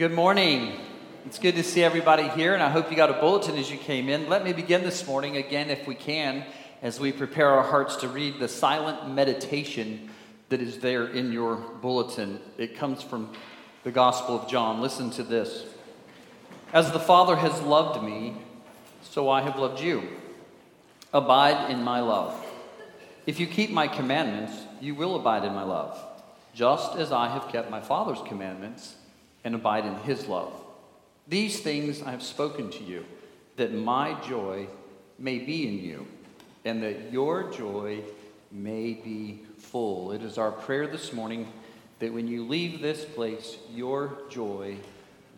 Good morning. It's good to see everybody here, and I hope you got a bulletin as you came in. Let me begin this morning again, if we can, as we prepare our hearts to read the silent meditation that is there in your bulletin. It comes from the Gospel of John. Listen to this As the Father has loved me, so I have loved you. Abide in my love. If you keep my commandments, you will abide in my love, just as I have kept my Father's commandments and abide in his love. These things I have spoken to you, that my joy may be in you, and that your joy may be full. It is our prayer this morning that when you leave this place, your joy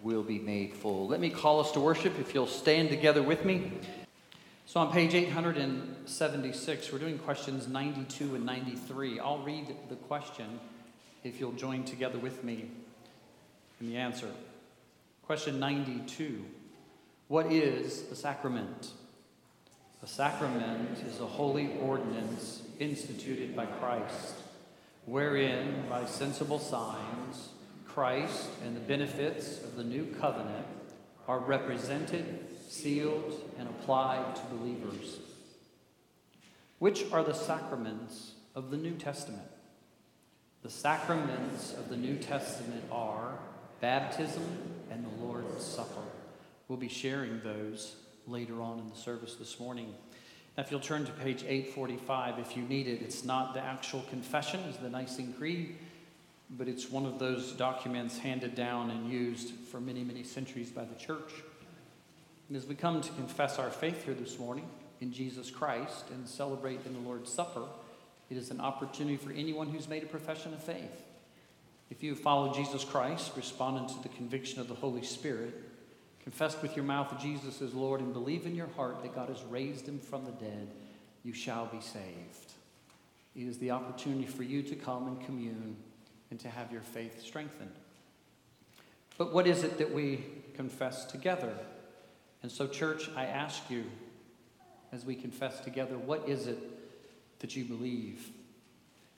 will be made full. Let me call us to worship if you'll stand together with me. So, on page 876, we're doing questions 92 and 93. I'll read the question if you'll join together with me the answer. Question 92 What is a sacrament? A sacrament is a holy ordinance instituted by Christ, wherein, by sensible signs, Christ and the benefits of the new covenant are represented, sealed, and applied to believers. Which are the sacraments of the New Testament? The sacraments of the New Testament are baptism and the Lord's Supper. We'll be sharing those later on in the service this morning. Now, if you'll turn to page 845, if you need it, it's not the actual confession, it's the Nicene Creed, but it's one of those documents handed down and used for many, many centuries by the church. And as we come to confess our faith here this morning in Jesus Christ and celebrate in the Lord's Supper, it is an opportunity for anyone who's made a profession of faith if you have followed Jesus Christ, responded to the conviction of the Holy Spirit, confessed with your mouth that Jesus is Lord, and believe in your heart that God has raised him from the dead, you shall be saved. It is the opportunity for you to come and commune and to have your faith strengthened. But what is it that we confess together? And so, church, I ask you, as we confess together, what is it that you believe?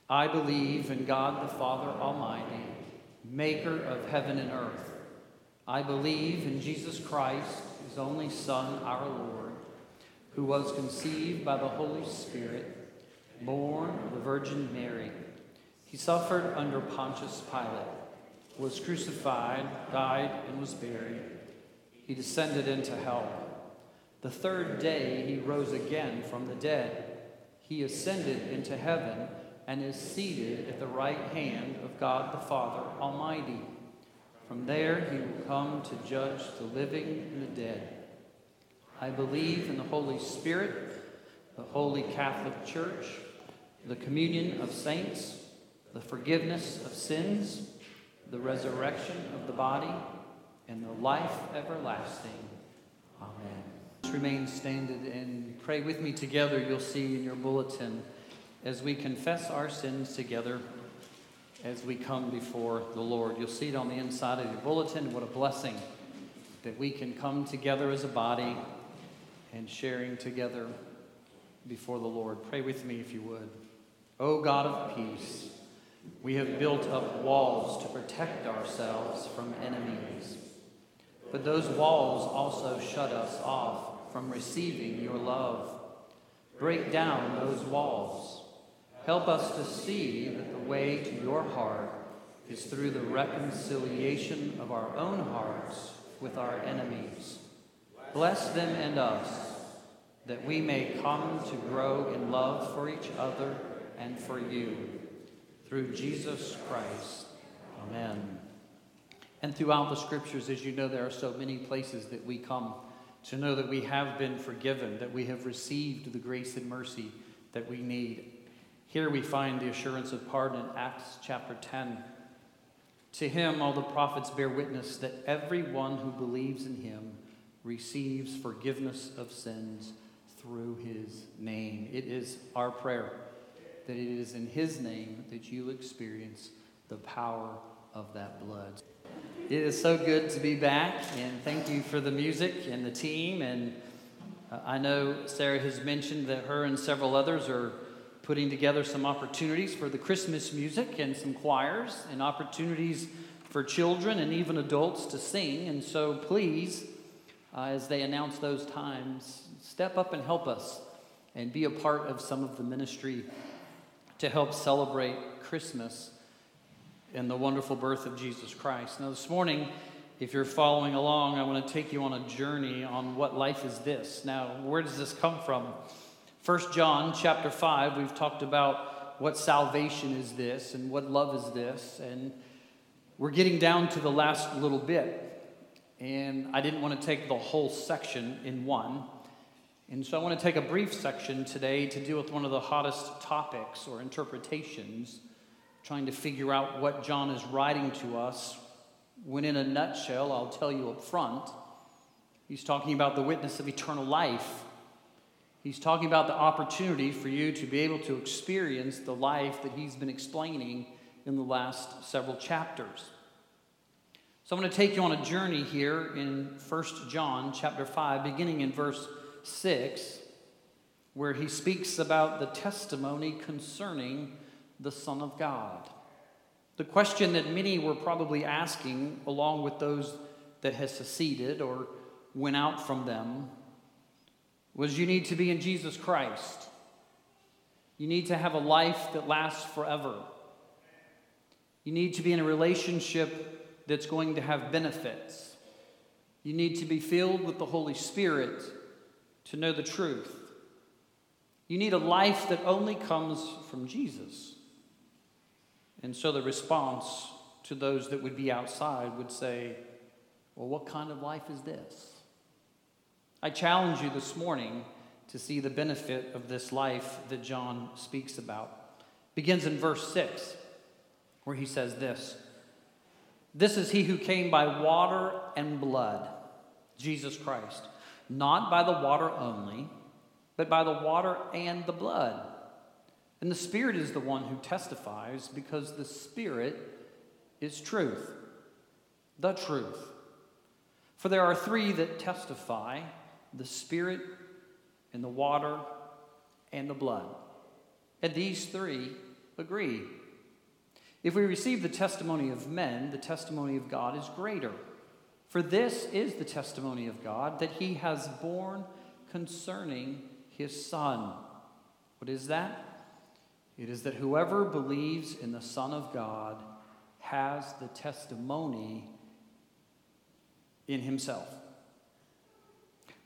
I believe in God the Father Almighty, maker of heaven and earth. I believe in Jesus Christ, his only Son, our Lord, who was conceived by the Holy Spirit, born of the Virgin Mary. He suffered under Pontius Pilate, was crucified, died, and was buried. He descended into hell. The third day he rose again from the dead. He ascended into heaven and is seated at the right hand of God the Father Almighty. From there he will come to judge the living and the dead. I believe in the Holy Spirit, the Holy Catholic Church, the communion of saints, the forgiveness of sins, the resurrection of the body, and the life everlasting. Amen. Remain standing and pray with me together. You'll see in your bulletin as we confess our sins together as we come before the Lord. You'll see it on the inside of your bulletin. What a blessing that we can come together as a body and sharing together before the Lord. Pray with me if you would. O God of peace, we have built up walls to protect ourselves from enemies. But those walls also shut us off from receiving your love. Break down those walls Help us to see that the way to your heart is through the reconciliation of our own hearts with our enemies. Bless them and us, that we may come to grow in love for each other and for you. Through Jesus Christ. Amen. And throughout the scriptures, as you know, there are so many places that we come to know that we have been forgiven, that we have received the grace and mercy that we need. Here we find the assurance of pardon in Acts chapter 10. To him, all the prophets bear witness that everyone who believes in him receives forgiveness of sins through his name. It is our prayer that it is in his name that you experience the power of that blood. It is so good to be back, and thank you for the music and the team. And uh, I know Sarah has mentioned that her and several others are putting together some opportunities for the Christmas music and some choirs and opportunities for children and even adults to sing. And so please, uh, as they announce those times, step up and help us and be a part of some of the ministry to help celebrate Christmas and the wonderful birth of Jesus Christ. Now, this morning, if you're following along, I want to take you on a journey on what life is this. Now, where does this come from? First John chapter 5, we've talked about what salvation is this and what love is this, and we're getting down to the last little bit. And I didn't want to take the whole section in one. And so I want to take a brief section today to deal with one of the hottest topics or interpretations, trying to figure out what John is writing to us when, in a nutshell, I'll tell you up front, he's talking about the witness of eternal life. He's talking about the opportunity for you to be able to experience the life that he's been explaining in the last several chapters. So I'm going to take you on a journey here in 1 John chapter 5, beginning in verse 6, where he speaks about the testimony concerning the Son of God. The question that many were probably asking, along with those that had seceded or went out from them, was you need to be in Jesus Christ. You need to have a life that lasts forever. You need to be in a relationship that's going to have benefits. You need to be filled with the Holy Spirit to know the truth. You need a life that only comes from Jesus. And so the response to those that would be outside would say, Well, what kind of life is this? I challenge you this morning to see the benefit of this life that John speaks about. Begins in verse 6, where he says this This is he who came by water and blood, Jesus Christ, not by the water only, but by the water and the blood. And the Spirit is the one who testifies because the Spirit is truth, the truth. For there are three that testify the Spirit, and the water, and the blood. And these three agree. If we receive the testimony of men, the testimony of God is greater. For this is the testimony of God that he has borne concerning his Son. What is that? It is that whoever believes in the Son of God has the testimony in himself.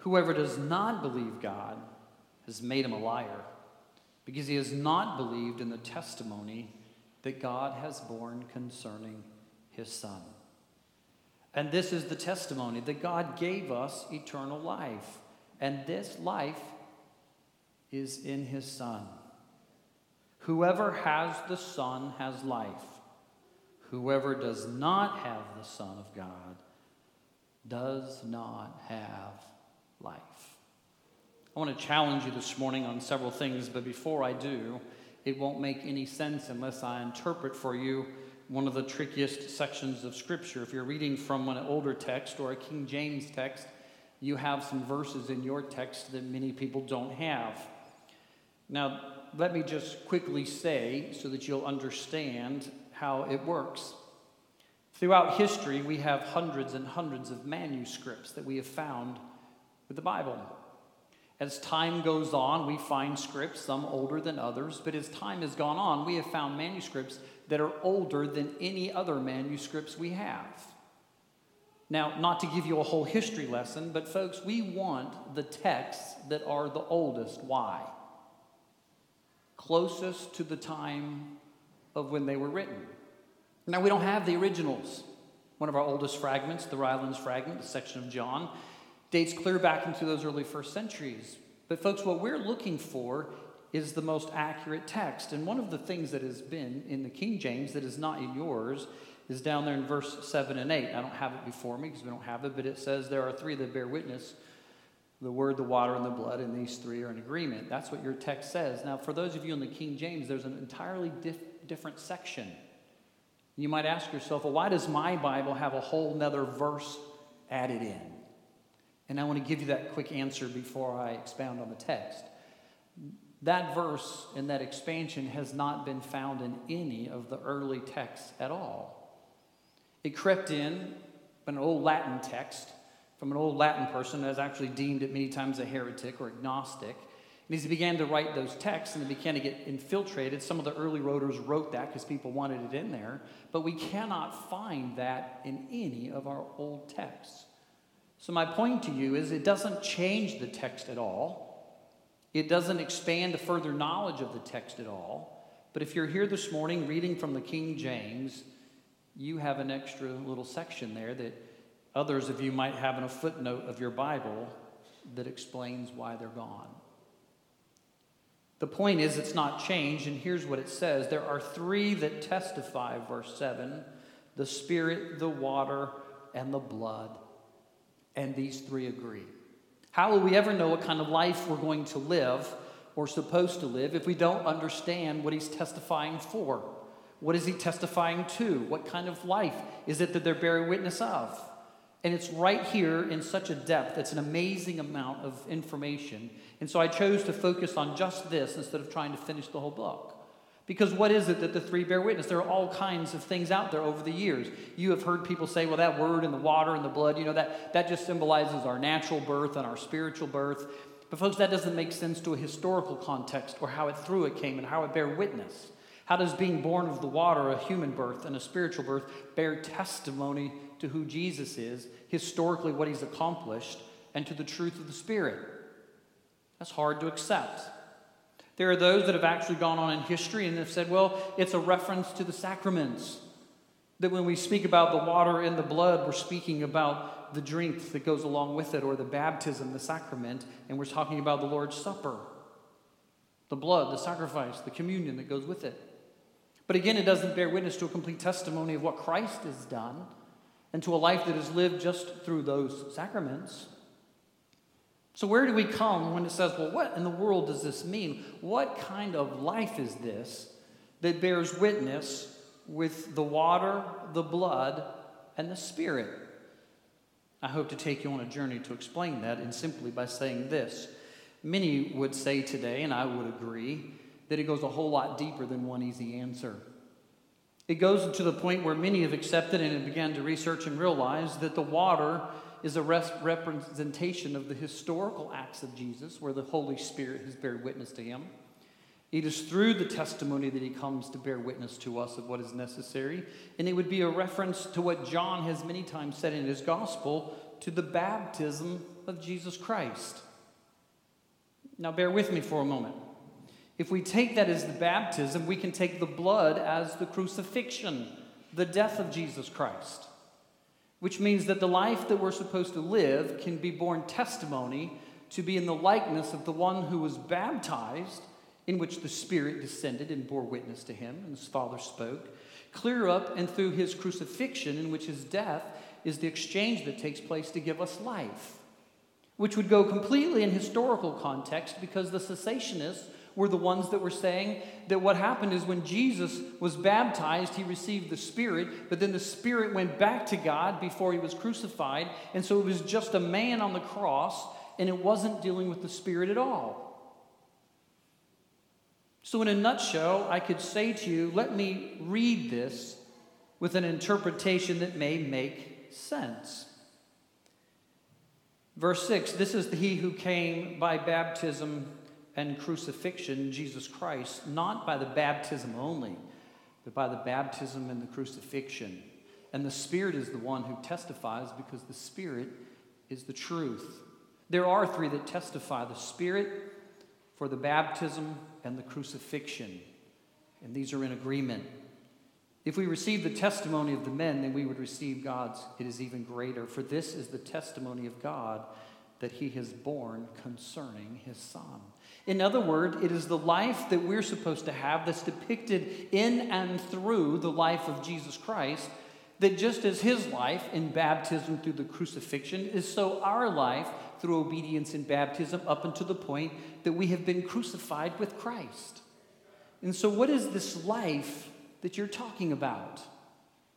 Whoever does not believe God has made him a liar because he has not believed in the testimony that God has borne concerning his Son. And this is the testimony that God gave us eternal life, and this life is in his Son. Whoever has the Son has life. Whoever does not have the Son of God does not have life. I want to challenge you this morning on several things, but before I do, it won't make any sense unless I interpret for you one of the trickiest sections of Scripture. If you're reading from an older text or a King James text, you have some verses in your text that many people don't have. Now, let me just quickly say so that you'll understand how it works. Throughout history, we have hundreds and hundreds of manuscripts that we have found with the Bible. As time goes on, we find scripts, some older than others, but as time has gone on, we have found manuscripts that are older than any other manuscripts we have. Now, not to give you a whole history lesson, but folks, we want the texts that are the oldest. Why? closest to the time of when they were written. Now, we don't have the originals. One of our oldest fragments, the Rylands fragment, the section of John, dates clear back into those early first centuries. But, folks, what we're looking for is the most accurate text. And one of the things that has been in the King James that is not in yours is down there in verse 7 and 8. I don't have it before me because we don't have it, but it says there are three that bear witness the word, the water, and the blood, and these three are in agreement. That's what your text says. Now, for those of you in the King James, there's an entirely dif- different section. You might ask yourself, well, why does my Bible have a whole nother verse added in? And I want to give you that quick answer before I expound on the text. That verse and that expansion has not been found in any of the early texts at all. It crept in an old Latin text from an old Latin person that has actually deemed it many times a heretic or a Gnostic. And as he began to write those texts and they began to get infiltrated, some of the early writers wrote that because people wanted it in there, but we cannot find that in any of our old texts. So, my point to you is it doesn't change the text at all, it doesn't expand to further knowledge of the text at all. But if you're here this morning reading from the King James, you have an extra little section there that others of you might have in a footnote of your Bible that explains why they're gone. The point is, it's not changed, and here's what it says there are three that testify, verse 7 the Spirit, the water, and the blood. And these three agree. How will we ever know what kind of life we're going to live or supposed to live if we don't understand what he's testifying for? What is he testifying to? What kind of life is it that they're bearing witness of? And it's right here in such a depth. It's an amazing amount of information. And so I chose to focus on just this instead of trying to finish the whole book. Because what is it that the three bear witness? There are all kinds of things out there over the years. You have heard people say, well, that word and the water and the blood, you know, that, that just symbolizes our natural birth and our spiritual birth. But, folks, that doesn't make sense to a historical context or how it through it came and how it bear witness. How does being born of the water, a human birth and a spiritual birth, bear testimony to who Jesus is, historically what he's accomplished, and to the truth of the Spirit? That's hard to accept. There are those that have actually gone on in history and have said, well, it's a reference to the sacraments. That when we speak about the water and the blood, we're speaking about the drink that goes along with it, or the baptism, the sacrament, and we're talking about the Lord's Supper, the blood, the sacrifice, the communion that goes with it. But again, it doesn't bear witness to a complete testimony of what Christ has done and to a life that is lived just through those sacraments. So, where do we come when it says, well, what in the world does this mean? What kind of life is this that bears witness with the water, the blood, and the Spirit? I hope to take you on a journey to explain that, and simply by saying this. Many would say today, and I would agree, that it goes a whole lot deeper than one easy answer. It goes to the point where many have accepted and have begun to research and realize that the water is a representation of the historical acts of Jesus, where the Holy Spirit has bear witness to him. It is through the testimony that he comes to bear witness to us of what is necessary. And it would be a reference to what John has many times said in his gospel to the baptism of Jesus Christ. Now, bear with me for a moment. If we take that as the baptism, we can take the blood as the crucifixion, the death of Jesus Christ, which means that the life that we're supposed to live can be borne testimony to be in the likeness of the one who was baptized, in which the Spirit descended and bore witness to him, and his Father spoke, clear up and through his crucifixion, in which his death is the exchange that takes place to give us life, which would go completely in historical context because the secessionists were the ones that were saying that what happened is when Jesus was baptized, he received the Spirit, but then the Spirit went back to God before he was crucified. And so it was just a man on the cross, and it wasn't dealing with the Spirit at all. So, in a nutshell, I could say to you, let me read this with an interpretation that may make sense. Verse 6 This is he who came by baptism and crucifixion, Jesus Christ, not by the baptism only, but by the baptism and the crucifixion. And the Spirit is the one who testifies because the Spirit is the truth. There are three that testify the Spirit for the baptism and the crucifixion. And these are in agreement. If we receive the testimony of the men, then we would receive God's. It is even greater. For this is the testimony of God that he has borne concerning his Son. In other words, it is the life that we're supposed to have that's depicted in and through the life of Jesus Christ. That just as his life in baptism through the crucifixion is so our life through obedience in baptism up until the point that we have been crucified with Christ. And so, what is this life that you're talking about?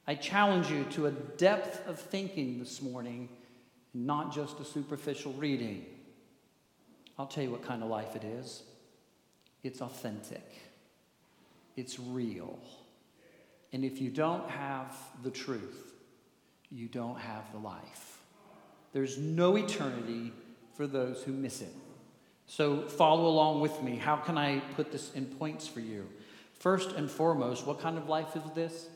I challenge you to a depth of thinking this morning, not just a superficial reading. I'll tell you what kind of life it is it's authentic, it's real. And if you don't have the truth, you don't have the life. There's no eternity for those who miss it. So follow along with me. How can I put this in points for you? First and foremost, what kind of life is this?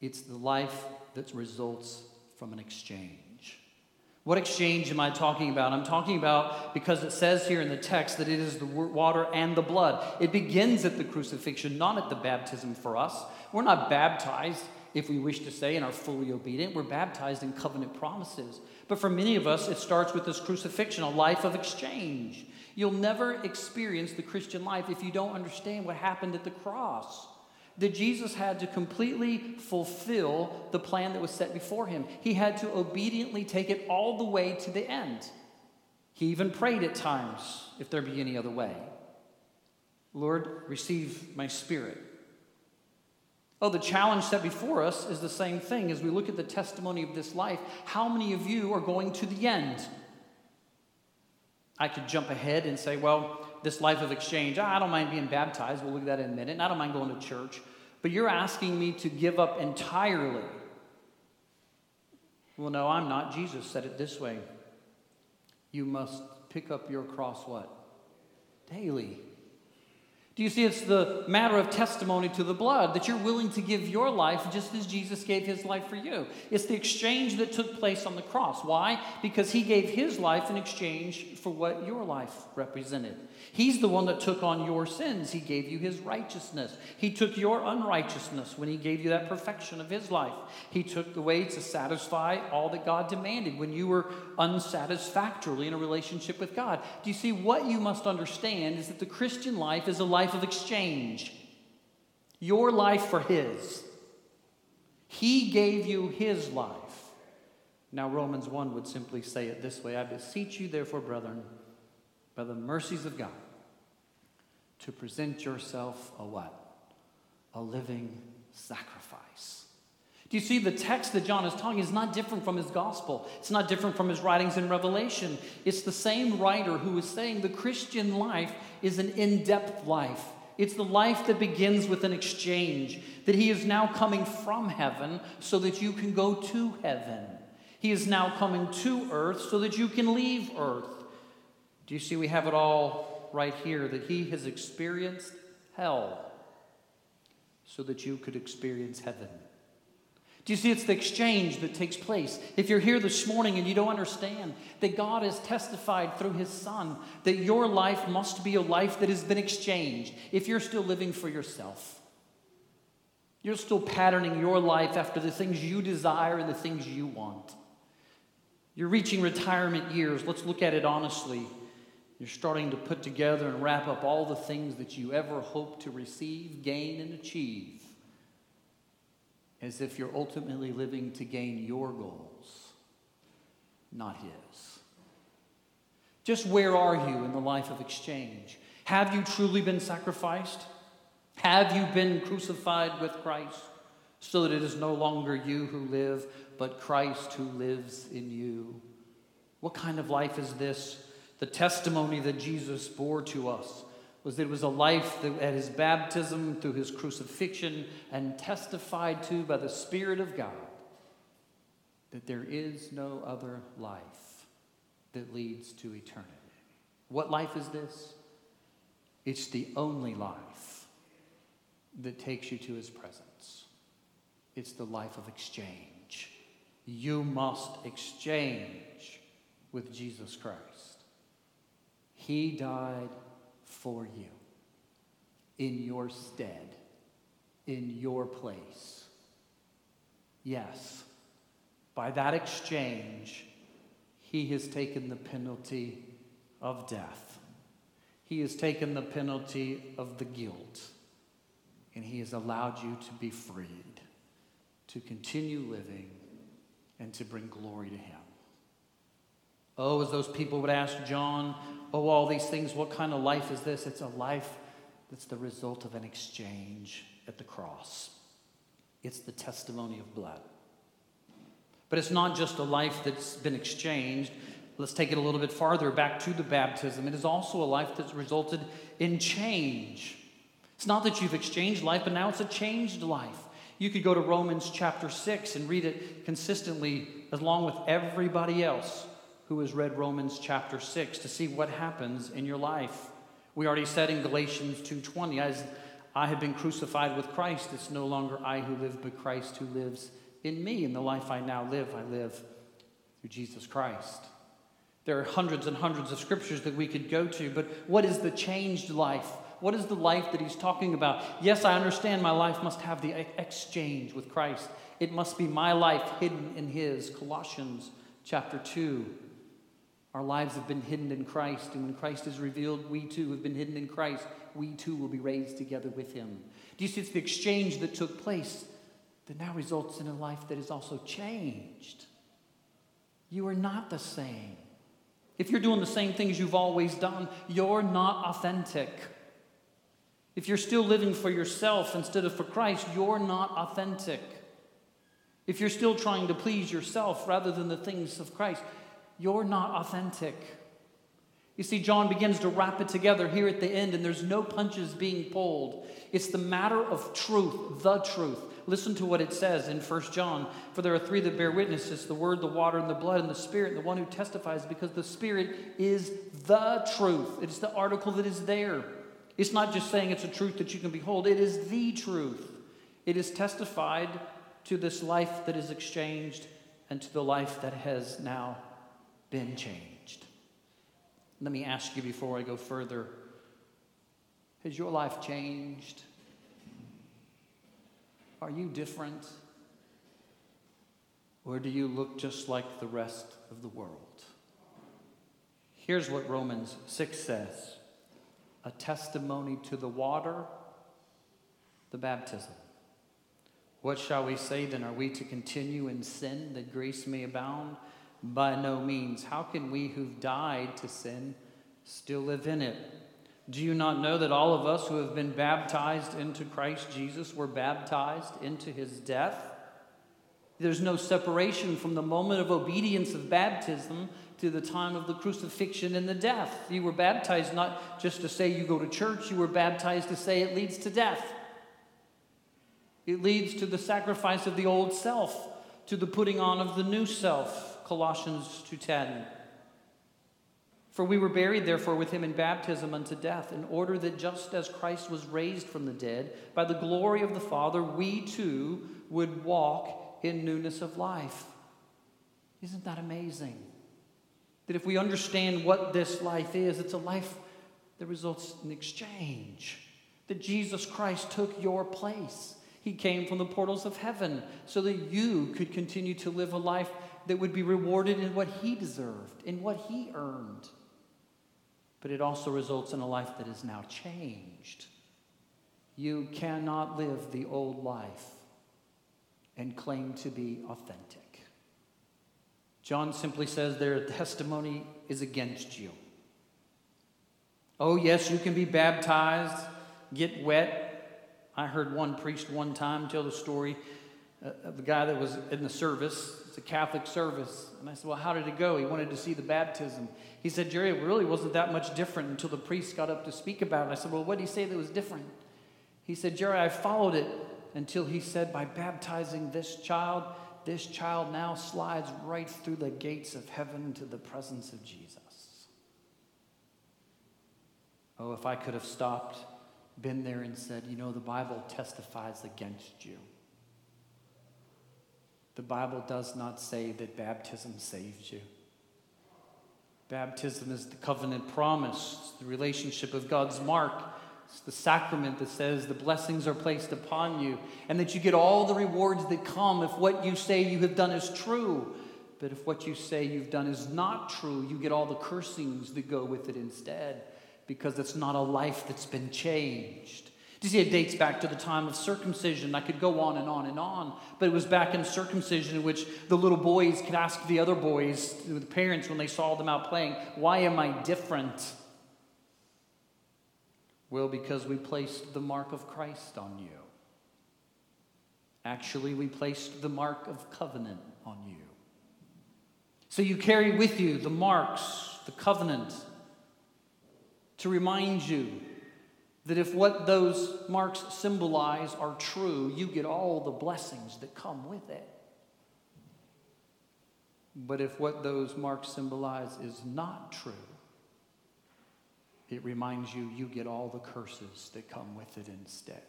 It's the life that results from an exchange. What exchange am I talking about? I'm talking about because it says here in the text that it is the water and the blood. It begins at the crucifixion, not at the baptism for us. We're not baptized, if we wish to say, and are fully obedient. We're baptized in covenant promises. But for many of us, it starts with this crucifixion, a life of exchange. You'll never experience the Christian life if you don't understand what happened at the cross. That Jesus had to completely fulfill the plan that was set before him. He had to obediently take it all the way to the end. He even prayed at times, if there be any other way. Lord, receive my spirit. Oh, the challenge set before us is the same thing as we look at the testimony of this life. How many of you are going to the end? I could jump ahead and say, well, this life of exchange, ah, I don't mind being baptized. We'll look at that in a minute. And I don't mind going to church. But you're asking me to give up entirely. Well, no, I'm not. Jesus said it this way You must pick up your cross what? Daily. Do you see it's the matter of testimony to the blood that you're willing to give your life just as Jesus gave his life for you? It's the exchange that took place on the cross. Why? Because he gave his life in exchange for what your life represented. He's the one that took on your sins. He gave you his righteousness. He took your unrighteousness when he gave you that perfection of his life. He took the way to satisfy all that God demanded when you were unsatisfactorily in a relationship with God. Do you see what you must understand is that the Christian life is a life of exchange. Your life for his. He gave you his life. Now, Romans 1 would simply say it this way I beseech you, therefore, brethren, by the mercies of God, to present yourself a what? A living sacrifice. You see the text that John is talking is not different from his gospel? It's not different from his writings in Revelation. It's the same writer who is saying the Christian life is an in depth life. It's the life that begins with an exchange, that he is now coming from heaven so that you can go to heaven. He is now coming to earth so that you can leave earth. Do you see we have it all right here that he has experienced hell so that you could experience heaven? Do you see it's the exchange that takes place? If you're here this morning and you don't understand that God has testified through his son that your life must be a life that has been exchanged, if you're still living for yourself, you're still patterning your life after the things you desire and the things you want. You're reaching retirement years. Let's look at it honestly. You're starting to put together and wrap up all the things that you ever hoped to receive, gain, and achieve as if you're ultimately living to gain your goals, not His. Just where are you in the life of exchange? Have you truly been sacrificed? Have you been crucified with Christ so that it is no longer you who live, but Christ who lives in you? What kind of life is this? The testimony that Jesus bore to us was that it was a life that at his baptism, through his crucifixion, and testified to by the Spirit of God that there is no other life that leads to eternity. What life is this? It's the only life that takes you to his presence. It's the life of exchange. You must exchange with Jesus Christ. He died for you in your stead, in your place. Yes, by that exchange, he has taken the penalty of death. He has taken the penalty of the guilt, and he has allowed you to be freed, to continue living, and to bring glory to him. Oh, as those people would ask John, oh, all these things, what kind of life is this? It's a life that's the result of an exchange at the cross. It's the testimony of blood. But it's not just a life that's been exchanged. Let's take it a little bit farther back to the baptism. It is also a life that's resulted in change. It's not that you've exchanged life, but now it's a changed life. You could go to Romans chapter 6 and read it consistently along with everybody else who has read Romans chapter 6 to see what happens in your life. We already said in Galatians 2:20 as I have been crucified with Christ it's no longer I who live but Christ who lives in me and the life I now live I live through Jesus Christ. There are hundreds and hundreds of scriptures that we could go to, but what is the changed life? What is the life that he's talking about? Yes, I understand my life must have the exchange with Christ. It must be my life hidden in his. Colossians chapter 2. Our lives have been hidden in Christ, and when Christ is revealed, we too have been hidden in Christ. We too will be raised together with him. Do you see it's the exchange that took place that now results in a life that is also changed? You are not the same. If you're doing the same things you've always done, you're not authentic. If you're still living for yourself instead of for Christ, you're not authentic. If you're still trying to please yourself rather than the things of Christ, you're not authentic. You see, John begins to wrap it together here at the end, and there's no punches being pulled. It's the matter of truth, the truth. Listen to what it says in 1 John. For there are three that bear witness it's the Word, the water, and the blood, and the Spirit, and the one who testifies, because the Spirit is the truth. It's the article that is there. It's not just saying it's a truth that you can behold, it is the truth. It is testified to this life that is exchanged and to the life that has now been changed. Let me ask you before I go further has your life changed? Are you different? Or do you look just like the rest of the world? Here's what Romans 6 says a testimony to the water, the baptism. What shall we say then? Are we to continue in sin that grace may abound? By no means. How can we who've died to sin still live in it? Do you not know that all of us who have been baptized into Christ Jesus were baptized into his death? There's no separation from the moment of obedience of baptism to the time of the crucifixion and the death. You were baptized not just to say you go to church, you were baptized to say it leads to death. It leads to the sacrifice of the old self, to the putting on of the new self. Colossians 2:10. For we were buried, therefore, with him in baptism unto death, in order that just as Christ was raised from the dead by the glory of the Father, we too would walk in newness of life. Isn't that amazing? That if we understand what this life is, it's a life that results in exchange. That Jesus Christ took your place. He came from the portals of heaven so that you could continue to live a life that would be rewarded in what He deserved, in what He earned but it also results in a life that is now changed. You cannot live the old life and claim to be authentic. John simply says their testimony is against you. Oh, yes, you can be baptized, get wet. I heard one priest one time tell the story uh, of the guy that was in the service. A Catholic service. And I said, Well, how did it go? He wanted to see the baptism. He said, Jerry, it really wasn't that much different until the priest got up to speak about it. I said, Well, what did he say that was different? He said, Jerry, I followed it until he said, By baptizing this child, this child now slides right through the gates of heaven to the presence of Jesus. Oh, if I could have stopped, been there, and said, You know, the Bible testifies against you. The Bible does not say that baptism saves you. Baptism is the covenant promise, it's the relationship of God's mark. It's the sacrament that says the blessings are placed upon you and that you get all the rewards that come if what you say you have done is true. But if what you say you've done is not true, you get all the cursings that go with it instead because it's not a life that's been changed. You see, it dates back to the time of circumcision. I could go on and on and on, but it was back in circumcision in which the little boys could ask the other boys, the parents, when they saw them out playing, Why am I different? Well, because we placed the mark of Christ on you. Actually, we placed the mark of covenant on you. So you carry with you the marks, the covenant, to remind you That if what those marks symbolize are true, you get all the blessings that come with it. But if what those marks symbolize is not true, it reminds you you get all the curses that come with it instead.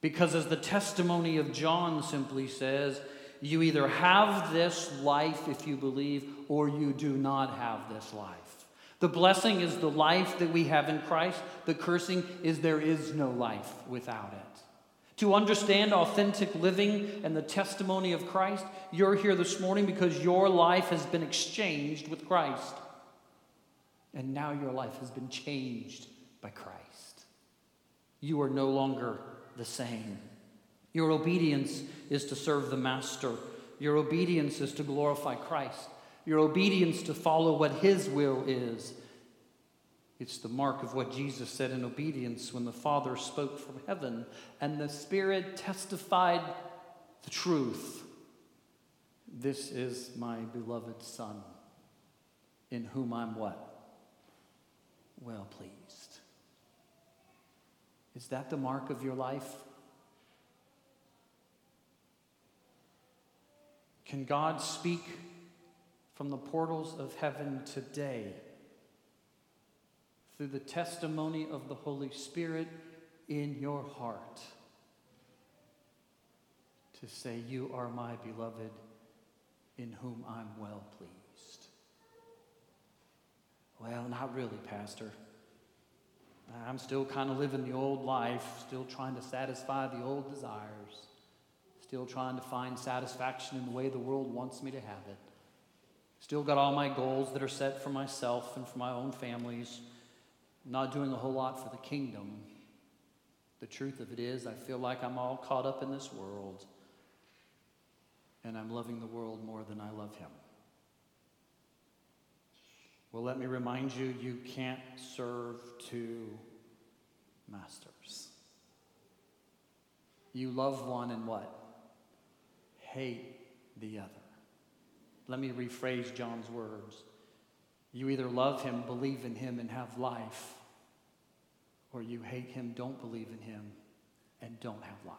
Because as the testimony of John simply says, you either have this life if you believe, or you do not have this life. The blessing is the life that we have in Christ. The cursing is there is no life without it. To understand authentic living and the testimony of Christ, you're here this morning because your life has been exchanged with Christ. And now your life has been changed by Christ. You are no longer the same. Your obedience is to serve the Master. Your obedience is to glorify Christ. Your obedience to follow what His will is. It's the mark of what Jesus said in obedience when the Father spoke from heaven and the Spirit testified the truth. This is my beloved Son, in whom I'm what? Well pleased. Is that the mark of your life? Can God speak from the portals of heaven today through the testimony of the Holy Spirit in your heart to say, You are my beloved, in whom I'm well pleased? Well, not really, Pastor. I'm still kind of living the old life, still trying to satisfy the old desires. Still trying to find satisfaction in the way the world wants me to have it. Still got all my goals that are set for myself and for my own families. Not doing a whole lot for the kingdom. The truth of it is, I feel like I'm all caught up in this world, and I'm loving the world more than I love Him. Well, let me remind you you can't serve two masters. You love one and what? hate the other. Let me rephrase John's words. You either love him, believe in him, and have life, or you hate him, don't believe in him, and don't have life.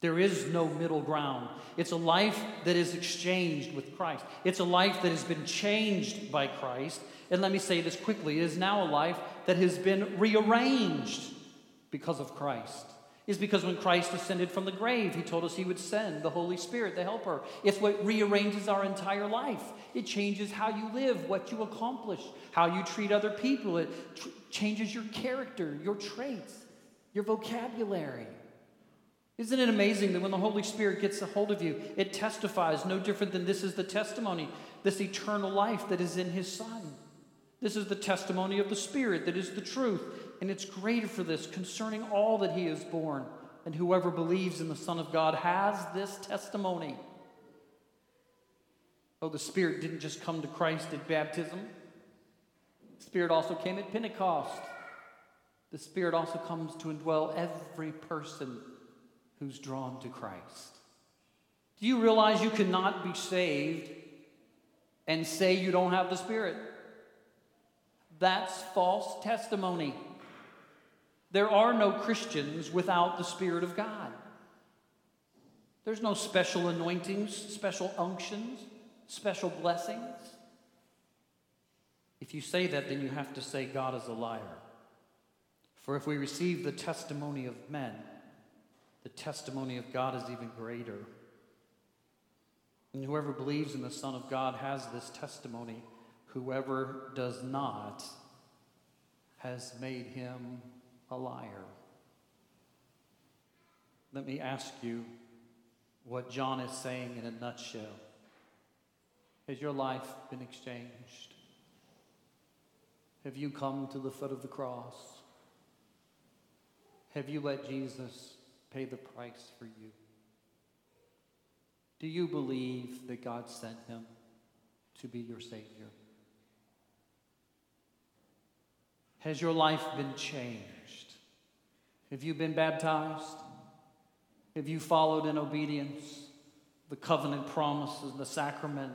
There is no middle ground. It's a life that is exchanged with Christ. It's a life that has been changed by Christ. And let me say this quickly it is now a life that has been rearranged because of Christ is because when Christ ascended from the grave, he told us he would send the Holy Spirit, the helper. It's what rearranges our entire life. It changes how you live, what you accomplish, how you treat other people. It tr- changes your character, your traits, your vocabulary. Isn't it amazing that when the Holy Spirit gets a hold of you, it testifies no different than this is the testimony, this eternal life that is in his Son. This is the testimony of the Spirit that is the truth and it's greater for this concerning all that he has borne. And whoever believes in the Son of God has this testimony. Oh, the Spirit didn't just come to Christ at baptism, the Spirit also came at Pentecost. The Spirit also comes to indwell every person who's drawn to Christ. Do you realize you cannot be saved and say you don't have the Spirit? That's false testimony. There are no Christians without the Spirit of God. There's no special anointings, special unctions, special blessings. If you say that, then you have to say God is a liar. For if we receive the testimony of men, the testimony of God is even greater. And whoever believes in the Son of God has this testimony. Whoever does not has made him a liar. Let me ask you what John is saying in a nutshell. Has your life been exchanged? Have you come to the foot of the cross? Have you let Jesus pay the price for you? Do you believe that God sent him to be your Savior? Has your life been changed? Have you been baptized? Have you followed in obedience the covenant promises, the sacrament?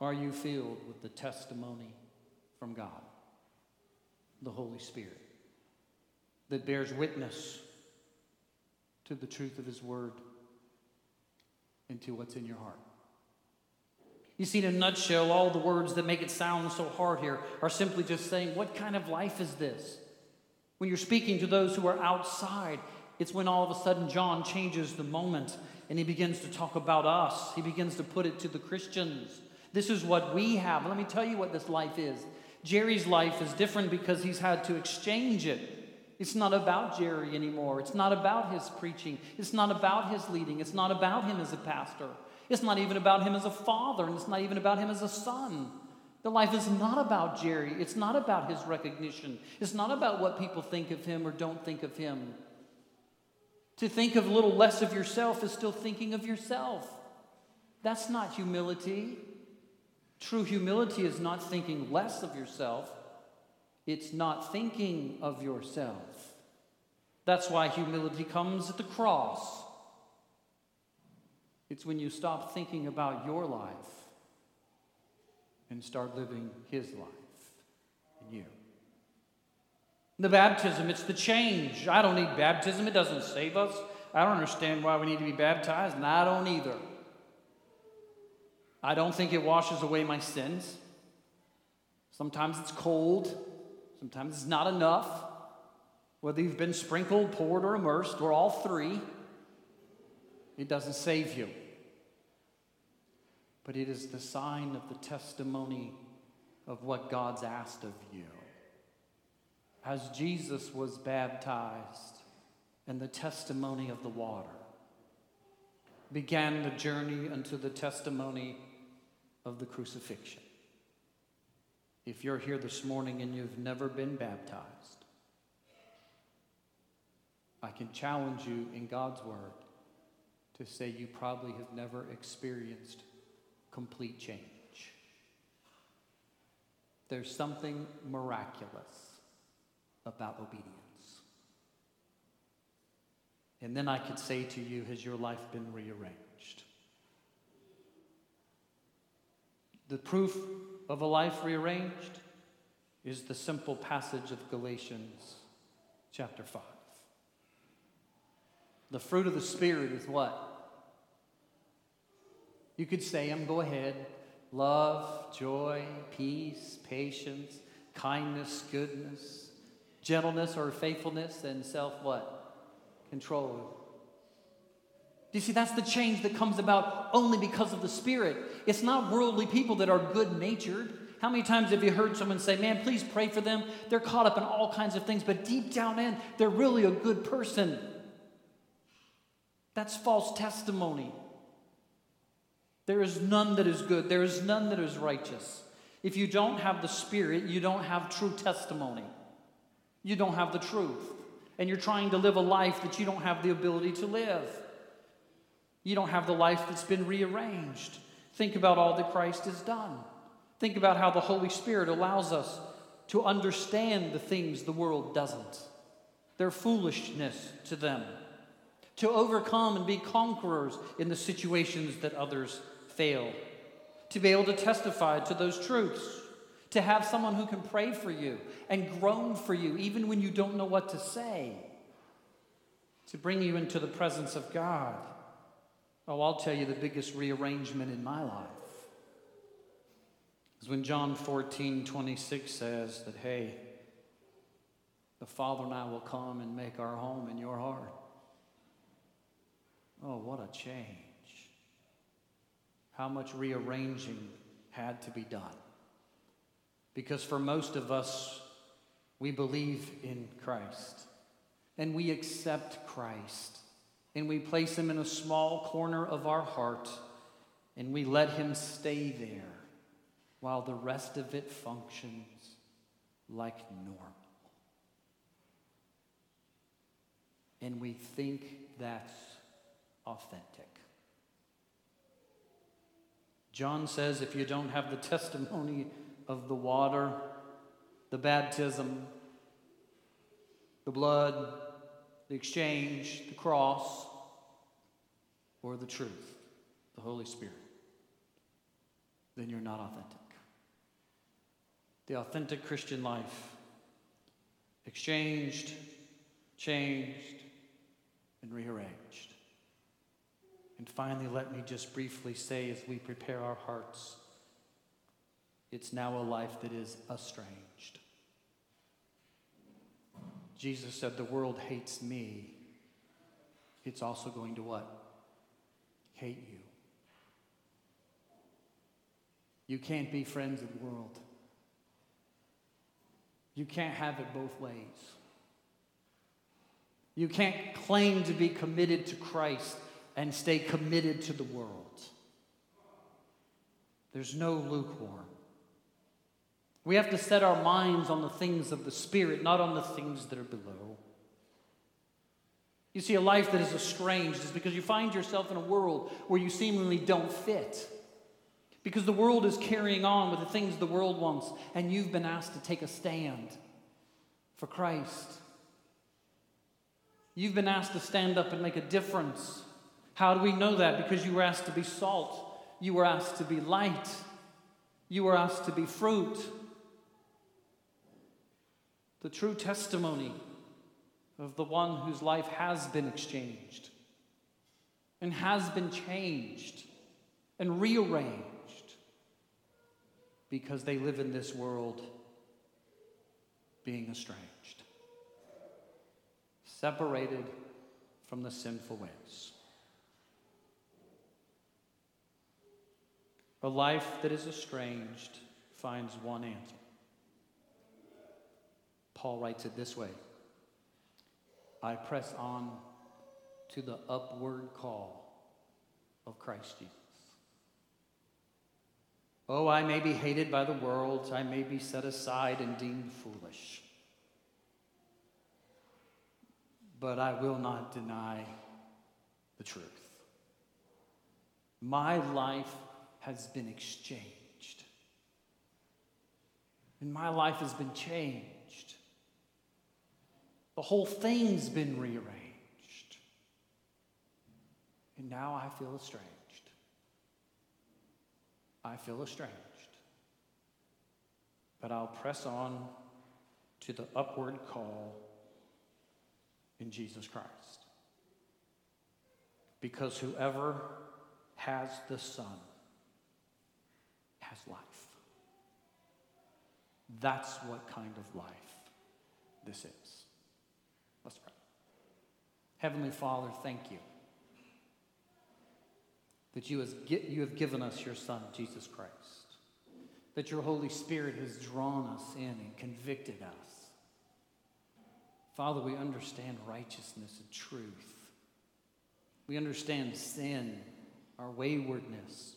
Are you filled with the testimony from God, the Holy Spirit, that bears witness to the truth of His Word and to what's in your heart. You see, in a nutshell, all the words that make it sound so hard here are simply just saying, What kind of life is this? When you're speaking to those who are outside, it's when all of a sudden John changes the moment and he begins to talk about us. He begins to put it to the Christians. This is what we have. Let me tell you what this life is. Jerry's life is different because he's had to exchange it. It's not about Jerry anymore. It's not about his preaching. It's not about his leading. It's not about him as a pastor. It's not even about him as a father, and it's not even about him as a son. The life is not about Jerry. It's not about his recognition. It's not about what people think of him or don't think of him. To think of little less of yourself is still thinking of yourself. That's not humility. True humility is not thinking less of yourself, it's not thinking of yourself. That's why humility comes at the cross. It's when you stop thinking about your life and start living His life in you. The baptism, it's the change. I don't need baptism, it doesn't save us. I don't understand why we need to be baptized, and I don't either. I don't think it washes away my sins. Sometimes it's cold, sometimes it's not enough. Whether you've been sprinkled, poured, or immersed, or all three, it doesn't save you. But it is the sign of the testimony of what God's asked of you as Jesus was baptized and the testimony of the water began the journey unto the testimony of the crucifixion. If you're here this morning and you've never been baptized, I can challenge you in God's word to say you probably have never experienced complete change. There's something miraculous about obedience. And then I could say to you, has your life been rearranged? The proof of a life rearranged is the simple passage of Galatians chapter 5. The fruit of the Spirit is what? You could say them, go ahead. Love, joy, peace, patience, kindness, goodness, gentleness or faithfulness, and self what? Control. Do you see that's the change that comes about only because of the Spirit? It's not worldly people that are good natured. How many times have you heard someone say, Man, please pray for them? They're caught up in all kinds of things, but deep down in, they're really a good person. That's false testimony. There is none that is good, there is none that is righteous. If you don't have the Spirit, you don't have true testimony you don't have the truth. And you're trying to live a life that you don't have the ability to live. You don't have the life that's been rearranged. Think about all that Christ has done. Think about how the Holy Spirit allows us to understand the things the world doesn't. They're foolishness to them. To overcome and be conquerors in the situations that others fail. To be able to testify to those truths to have someone who can pray for you and groan for you, even when you don't know what to say, to bring you into the presence of God. Oh, I'll tell you the biggest rearrangement in my life is when John 14 26 says that, hey, the Father and I will come and make our home in your heart. Oh, what a change. How much rearranging had to be done. Because for most of us, we believe in Christ and we accept Christ and we place him in a small corner of our heart and we let him stay there while the rest of it functions like normal. And we think that's authentic. John says if you don't have the testimony of the water, the baptism, the blood, the exchange, the cross, or the truth, the Holy Spirit, then you're not authentic. the authentic Christian life exchanged, changed, and rearranged. And finally, let me just briefly say as we prepare our hearts, it's now a life that is estranged. Jesus said, The world hates me. It's also going to what? Hate you. You can't be friends of the world. You can't have it both ways. You can't claim to be committed to Christ and stay committed to the world. There's no lukewarm. We have to set our minds on the things of the Spirit, not on the things that are below. You see, a life that is estranged is because you find yourself in a world where you seemingly don't fit. Because the world is carrying on with the things the world wants, and you've been asked to take a stand for Christ. You've been asked to stand up and make a difference. How do we know that? Because you were asked to be salt, you were asked to be light, you were asked to be fruit. The true testimony of the one whose life has been exchanged and has been changed and rearranged because they live in this world being estranged, separated from the sinful ways. A life that is estranged finds one answer. Paul writes it this way I press on to the upward call of Christ Jesus. Oh, I may be hated by the world, I may be set aside and deemed foolish. But I will not deny the truth. My life has been exchanged. And my life has been changed. The whole thing's been rearranged. And now I feel estranged. I feel estranged. But I'll press on to the upward call in Jesus Christ. Because whoever has the Son has life. That's what kind of life this is. Let's pray. Heavenly Father, thank you that you, you have given us your Son, Jesus Christ, that your Holy Spirit has drawn us in and convicted us. Father, we understand righteousness and truth. We understand sin, our waywardness.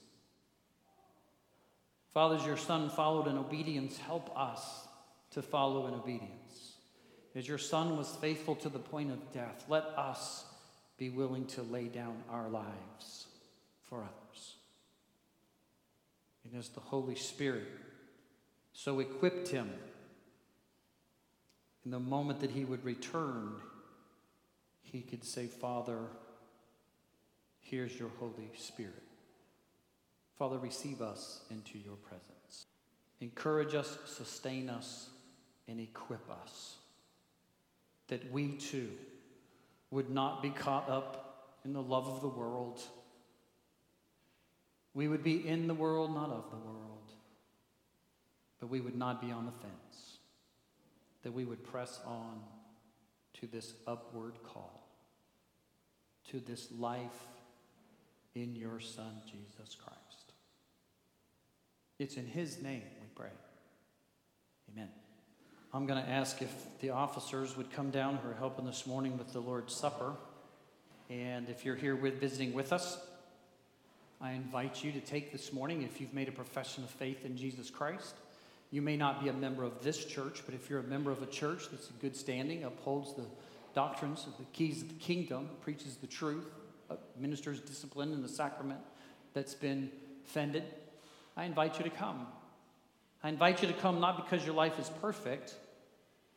Father, as your Son followed in obedience, help us to follow in obedience. As your Son was faithful to the point of death, let us be willing to lay down our lives for others. And as the Holy Spirit so equipped him, in the moment that he would return, he could say, Father, here's your Holy Spirit. Father, receive us into your presence. Encourage us, sustain us, and equip us that we too would not be caught up in the love of the world we would be in the world, not of the world. But we would not be on the fence. That we would press on to this upward call, to this life in your Son, Jesus Christ. It's in His name we pray. Amen. I'm going to ask if the officers would come down who are helping this morning with the Lord's Supper. And if you're here with, visiting with us, I invite you to take this morning if you've made a profession of faith in Jesus Christ. You may not be a member of this church, but if you're a member of a church that's in good standing, upholds the doctrines of the keys of the kingdom, preaches the truth, uh, ministers discipline in the sacrament that's been fended, I invite you to come. I invite you to come not because your life is perfect.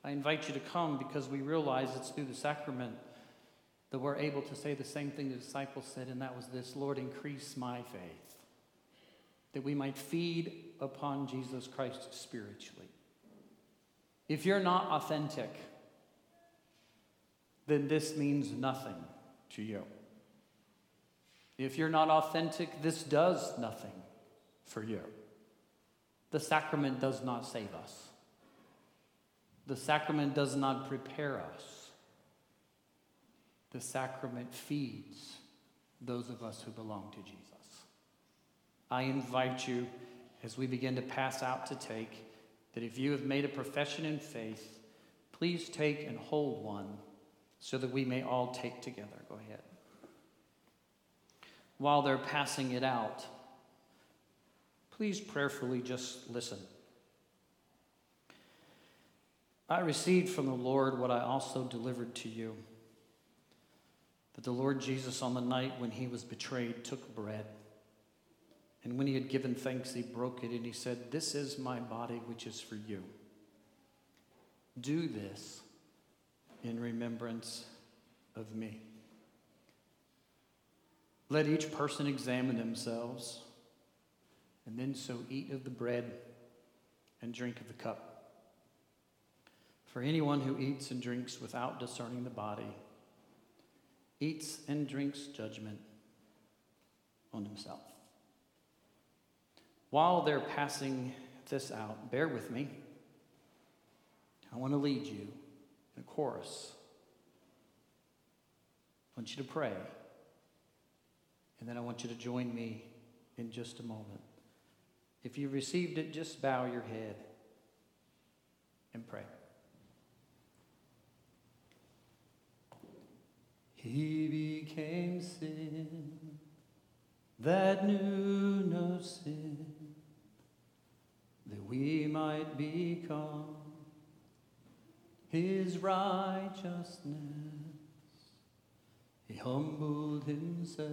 I invite you to come because we realize it's through the sacrament that we're able to say the same thing the disciples said, and that was this Lord, increase my faith, that we might feed upon Jesus Christ spiritually. If you're not authentic, then this means nothing to you. If you're not authentic, this does nothing for you. The sacrament does not save us. The sacrament does not prepare us. The sacrament feeds those of us who belong to Jesus. I invite you, as we begin to pass out to take, that if you have made a profession in faith, please take and hold one so that we may all take together. Go ahead. While they're passing it out, please prayerfully just listen. I received from the Lord what I also delivered to you that the Lord Jesus, on the night when he was betrayed, took bread. And when he had given thanks, he broke it and he said, This is my body, which is for you. Do this in remembrance of me. Let each person examine themselves, and then so eat of the bread and drink of the cup. For anyone who eats and drinks without discerning the body eats and drinks judgment on himself. While they're passing this out, bear with me. I want to lead you in a chorus. I want you to pray. And then I want you to join me in just a moment. If you received it, just bow your head and pray. He became sin that knew no sin that we might become his righteousness. He humbled himself,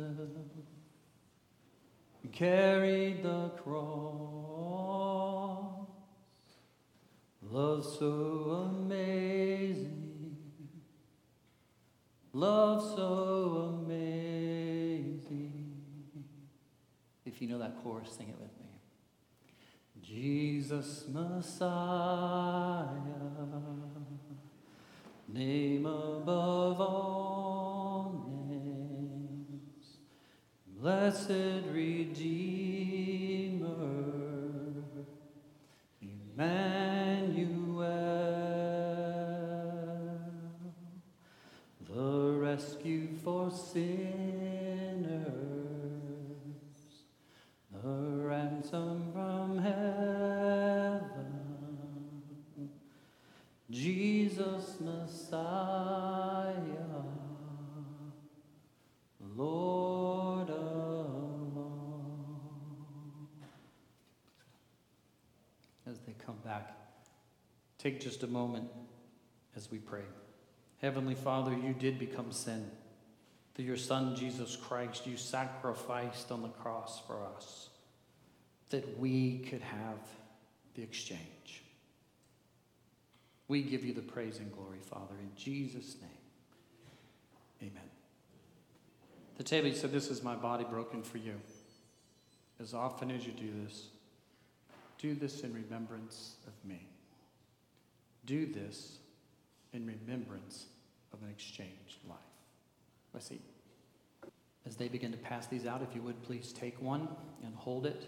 carried the cross. Love so amazing, love so amazing. If you know that chorus, sing it with me. Jesus Messiah, name above all blessed Redeemer, Emmanuel, the rescue for sinners, the ransom from heaven, Jesus Messiah, take just a moment as we pray. Heavenly Father, you did become sin. Through your Son, Jesus Christ, you sacrificed on the cross for us that we could have the exchange. We give you the praise and glory, Father, in Jesus' name. Amen. The table he said, This is my body broken for you. As often as you do this, do this in remembrance of me. Do this in remembrance of an exchanged life. Let's see. As they begin to pass these out, if you would please take one and hold it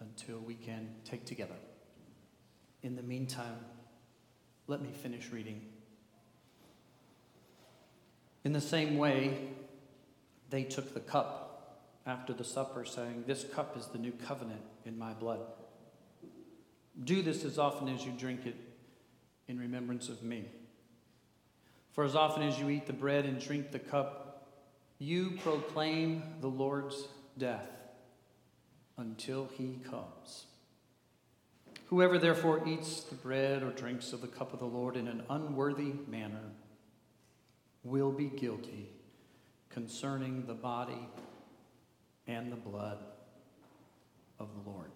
until we can take together. In the meantime, let me finish reading. In the same way, they took the cup after the supper, saying, This cup is the new covenant in my blood. Do this as often as you drink it in remembrance of me. For as often as you eat the bread and drink the cup, you proclaim the Lord's death until he comes. Whoever therefore eats the bread or drinks of the cup of the Lord in an unworthy manner will be guilty concerning the body and the blood of the Lord.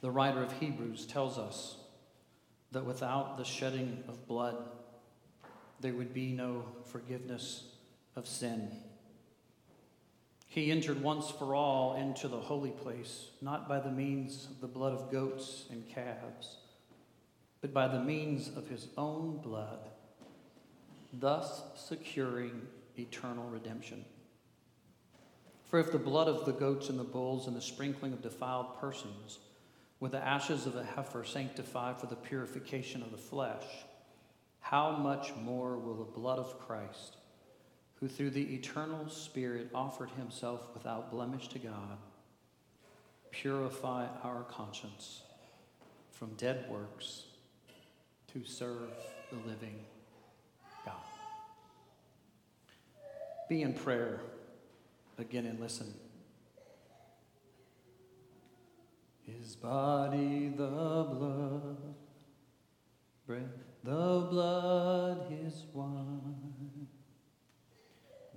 The writer of Hebrews tells us that without the shedding of blood, there would be no forgiveness of sin. He entered once for all into the holy place, not by the means of the blood of goats and calves, but by the means of his own blood, thus securing eternal redemption. For if the blood of the goats and the bulls and the sprinkling of defiled persons with the ashes of a heifer sanctified for the purification of the flesh, how much more will the blood of Christ, who through the eternal Spirit offered himself without blemish to God, purify our conscience from dead works to serve the living God? Be in prayer again and listen. His body, the blood, bread, the blood, his wine,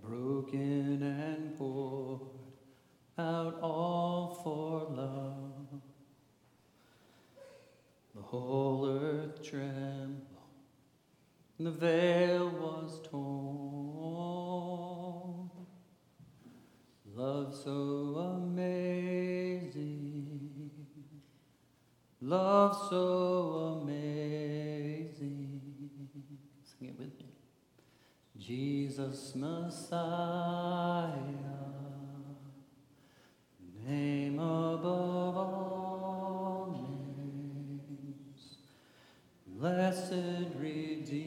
broken and poured out all for love. The whole earth trembled, the veil was torn. Love so amazing, love so amazing. Sing it with me. Jesus Messiah, name above all names, blessed Redeemer,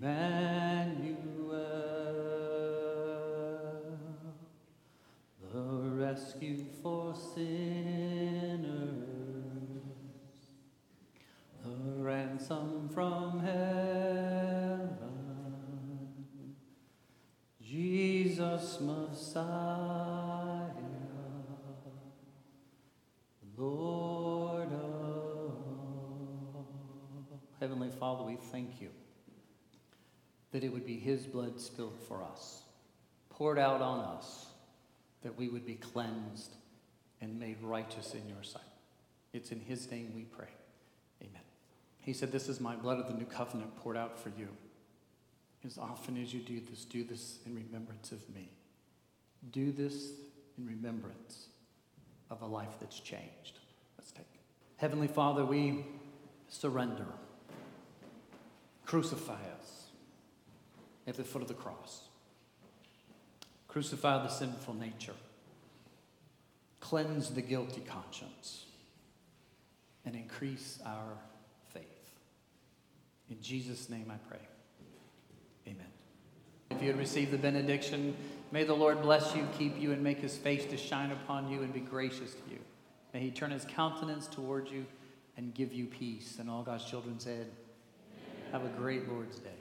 Emmanuel, Messiah, Lord of. Heavenly Father, we thank you that it would be His blood spilled for us, poured out on us, that we would be cleansed and made righteous in your sight. It's in His name we pray. Amen. He said, This is my blood of the new covenant poured out for you. As often as you do this, do this in remembrance of me. Do this in remembrance of a life that's changed. Let's take it. Heavenly Father, we surrender. Crucify us at the foot of the cross. Crucify the sinful nature. Cleanse the guilty conscience. And increase our faith. In Jesus' name I pray. You had received the benediction, may the Lord bless you, keep you, and make his face to shine upon you and be gracious to you. May he turn his countenance towards you and give you peace. And all God's children said, Have a great Lord's day.